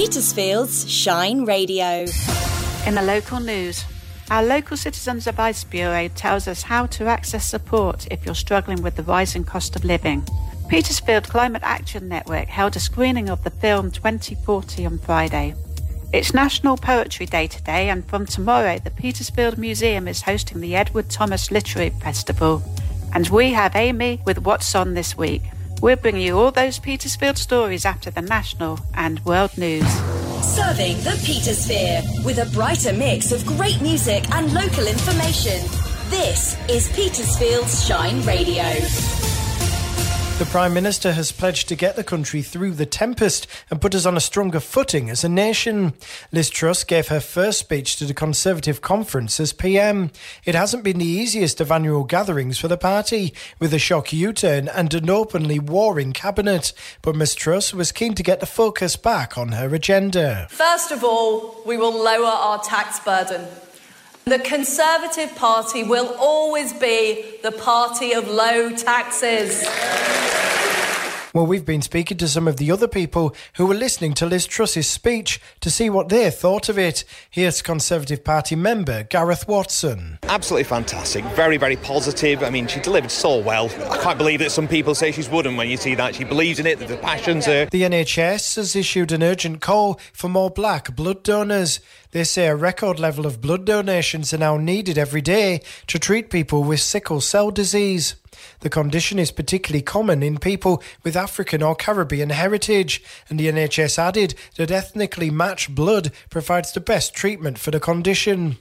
Petersfield's Shine Radio. In the local news, our local Citizens Advice Bureau tells us how to access support if you're struggling with the rising cost of living. Petersfield Climate Action Network held a screening of the film 2040 on Friday. It's National Poetry Day today, and from tomorrow, the Petersfield Museum is hosting the Edward Thomas Literary Festival. And we have Amy with What's On this week. We'll bring you all those Petersfield stories after the national and world news. Serving the Petersphere with a brighter mix of great music and local information. This is Petersfield's Shine Radio. The Prime Minister has pledged to get the country through the tempest and put us on a stronger footing as a nation. Liz Truss gave her first speech to the Conservative conference as PM. It hasn't been the easiest of annual gatherings for the party, with a shock U turn and an openly warring cabinet. But Ms Truss was keen to get the focus back on her agenda. First of all, we will lower our tax burden. The Conservative Party will always be the party of low taxes. Well, we've been speaking to some of the other people who were listening to Liz Truss's speech to see what they thought of it. Here's Conservative Party member Gareth Watson. Absolutely fantastic. Very, very positive. I mean, she delivered so well. I can't believe that some people say she's wouldn't when you see that. She believes in it, that the passion's there. The NHS has issued an urgent call for more black blood donors. They say a record level of blood donations are now needed every day to treat people with sickle cell disease. The condition is particularly common in people with African or Caribbean heritage, and the NHS added that ethnically matched blood provides the best treatment for the condition.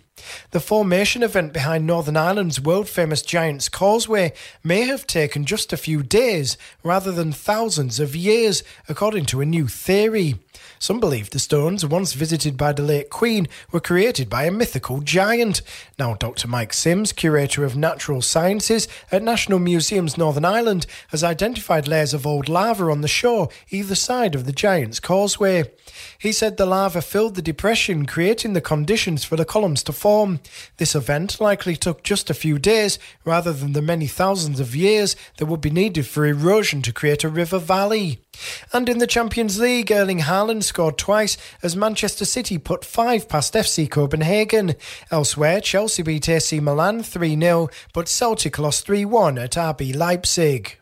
The formation event behind Northern Ireland's world famous Giant's Causeway may have taken just a few days rather than thousands of years, according to a new theory. Some believe the stones, once visited by the late Queen, were created by a mythical giant. Now, Dr. Mike Simms, Curator of Natural Sciences at National Museums Northern Ireland, has identified layers of old lava on the shore either side of the Giant's Causeway. He said the lava filled the depression, creating the conditions for the columns to form. This event likely took just a few days rather than the many thousands of years that would be needed for erosion to create a river valley. And in the Champions League, Erling Haaland scored twice as Manchester City put five past FC Copenhagen. Elsewhere, Chelsea beat AC Milan 3 0, but Celtic lost 3 1 at RB Leipzig.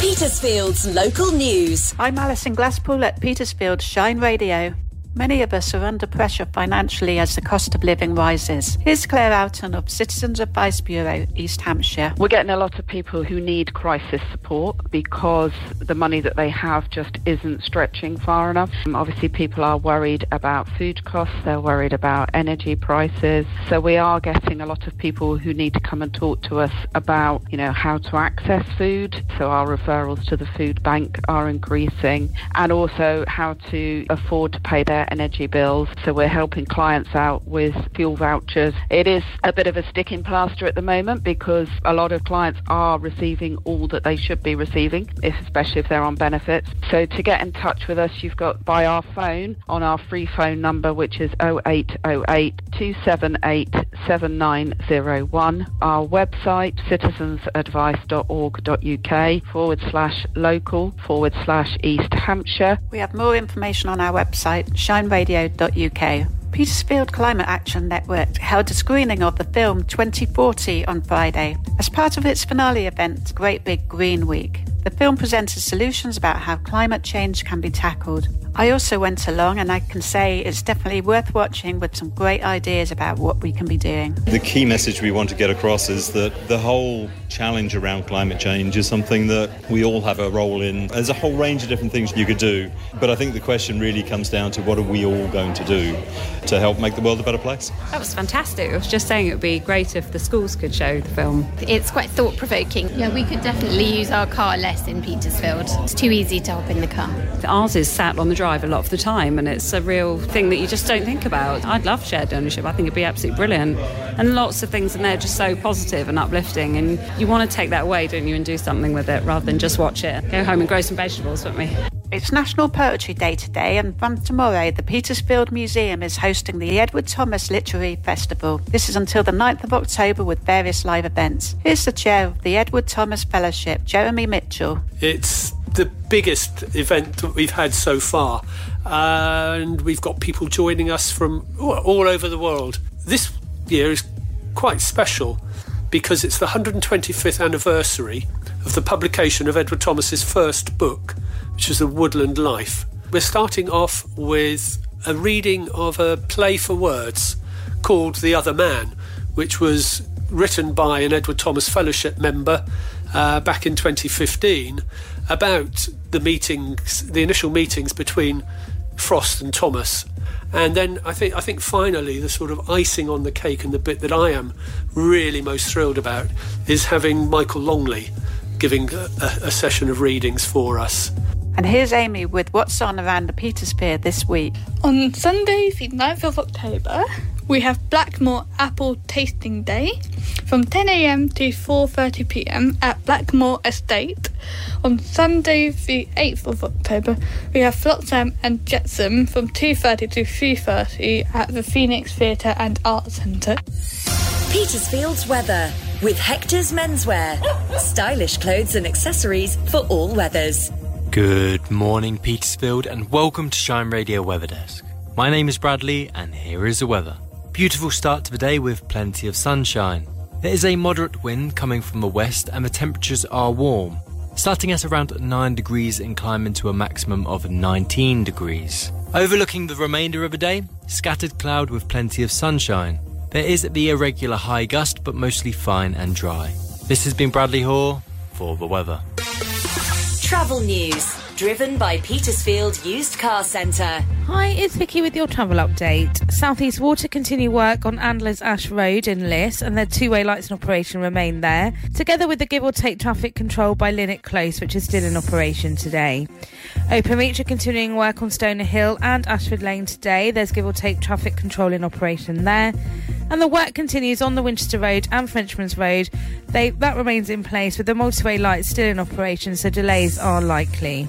Petersfield's local news. I'm Alison Glasspool at Petersfield Shine Radio. Many of us are under pressure financially as the cost of living rises. Here's Claire Oughton of Citizens Advice Bureau, East Hampshire. We're getting a lot of people who need crisis support because the money that they have just isn't stretching far enough. Um, obviously, people are worried about food costs, they're worried about energy prices. So we are getting a lot of people who need to come and talk to us about, you know, how to access food. So our referrals to the food bank are increasing and also how to afford to pay their energy bills. So we're helping clients out with fuel vouchers. It is a bit of a sticking plaster at the moment because a lot of clients are receiving all that they should be receiving, especially if they're on benefits. So to get in touch with us, you've got by our phone on our free phone number, which is 0808 278 7901. Our website, citizensadvice.org.uk forward slash local forward slash East Hampshire. We have more information on our website, shineradio.uk. Petersfield Climate Action Network held a screening of the film 2040 on Friday as part of its finale event, Great Big Green Week. The film presented solutions about how climate change can be tackled. I also went along and I can say it's definitely worth watching with some great ideas about what we can be doing. The key message we want to get across is that the whole challenge around climate change is something that we all have a role in. There's a whole range of different things you could do, but I think the question really comes down to what are we all going to do to help make the world a better place? That was fantastic. I was just saying it would be great if the schools could show the film. It's quite thought provoking. Yeah, we could definitely use our car less in Petersfield. It's too easy to hop in the car. Ours is sat on the drive a lot of the time, and it's a real thing that you just don't think about. I'd love shared ownership. I think it'd be absolutely brilliant. And lots of things in there are just so positive and uplifting, and you want to take that away, don't you, and do something with it rather than just watch it. Go home and grow some vegetables, wouldn't we? It's National Poetry Day today, and from tomorrow, the Petersfield Museum is hosting the Edward Thomas Literary Festival. This is until the 9th of October with various live events. Here's the chair of the Edward Thomas Fellowship, Jeremy Mitchell. It's the biggest event that we've had so far. Uh, and we've got people joining us from all over the world. This year is quite special because it's the 125th anniversary of the publication of Edward Thomas's first book, which is The Woodland Life. We're starting off with a reading of a play for words called The Other Man, which was written by an Edward Thomas Fellowship member uh, back in 2015 about the meetings, the initial meetings between Frost and Thomas. And then I think I think finally the sort of icing on the cake and the bit that I am really most thrilled about is having Michael Longley giving a, a session of readings for us. And here's Amy with what's on around the Petersphere this week. On Sunday, the 9th of October, we have Blackmoor Apple Tasting Day from 10am to 4.30pm at Blackmoor Estate. On Sunday the 8th of October we have Flotsam and Jetsam from 2.30 to 3.30 at the Phoenix Theatre and Arts Centre. Petersfield's weather with Hector's Menswear. Stylish clothes and accessories for all weathers. Good morning, Petersfield, and welcome to Shine Radio Weather Desk. My name is Bradley, and here is the weather. Beautiful start to the day with plenty of sunshine. There is a moderate wind coming from the west and the temperatures are warm, starting at around 9 degrees and climbing to a maximum of 19 degrees. Overlooking the remainder of the day, scattered cloud with plenty of sunshine. There is the irregular high gust but mostly fine and dry. This has been Bradley Hoare for the weather. Travel news driven by Petersfield Used Car Centre. Hi, it's Vicky with your travel update. Southeast Water continue work on Andlers Ash Road in Liss, and their two-way lights in operation remain there, together with the give or take traffic control by Linnet Close, which is still in operation today. Openreach are continuing work on Stoner Hill and Ashford Lane today. There's give or take traffic control in operation there. And the work continues on the Winchester Road and Frenchman's Road. They, that remains in place with the motorway lights still in operation, so delays are likely.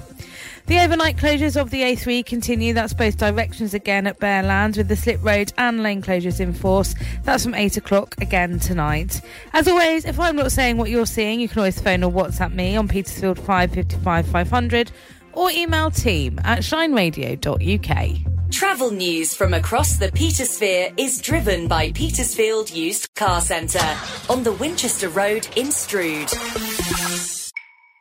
The overnight closures of the A3 continue. That's both directions again at Bearlands with the slip road and lane closures in force. That's from 8 o'clock again tonight. As always, if I'm not saying what you're seeing, you can always phone or WhatsApp me on Petersfield 555 500 or email team at shineradio.uk. Travel news from across the Petersphere is driven by Petersfield Used Car Centre on the Winchester Road in Strood.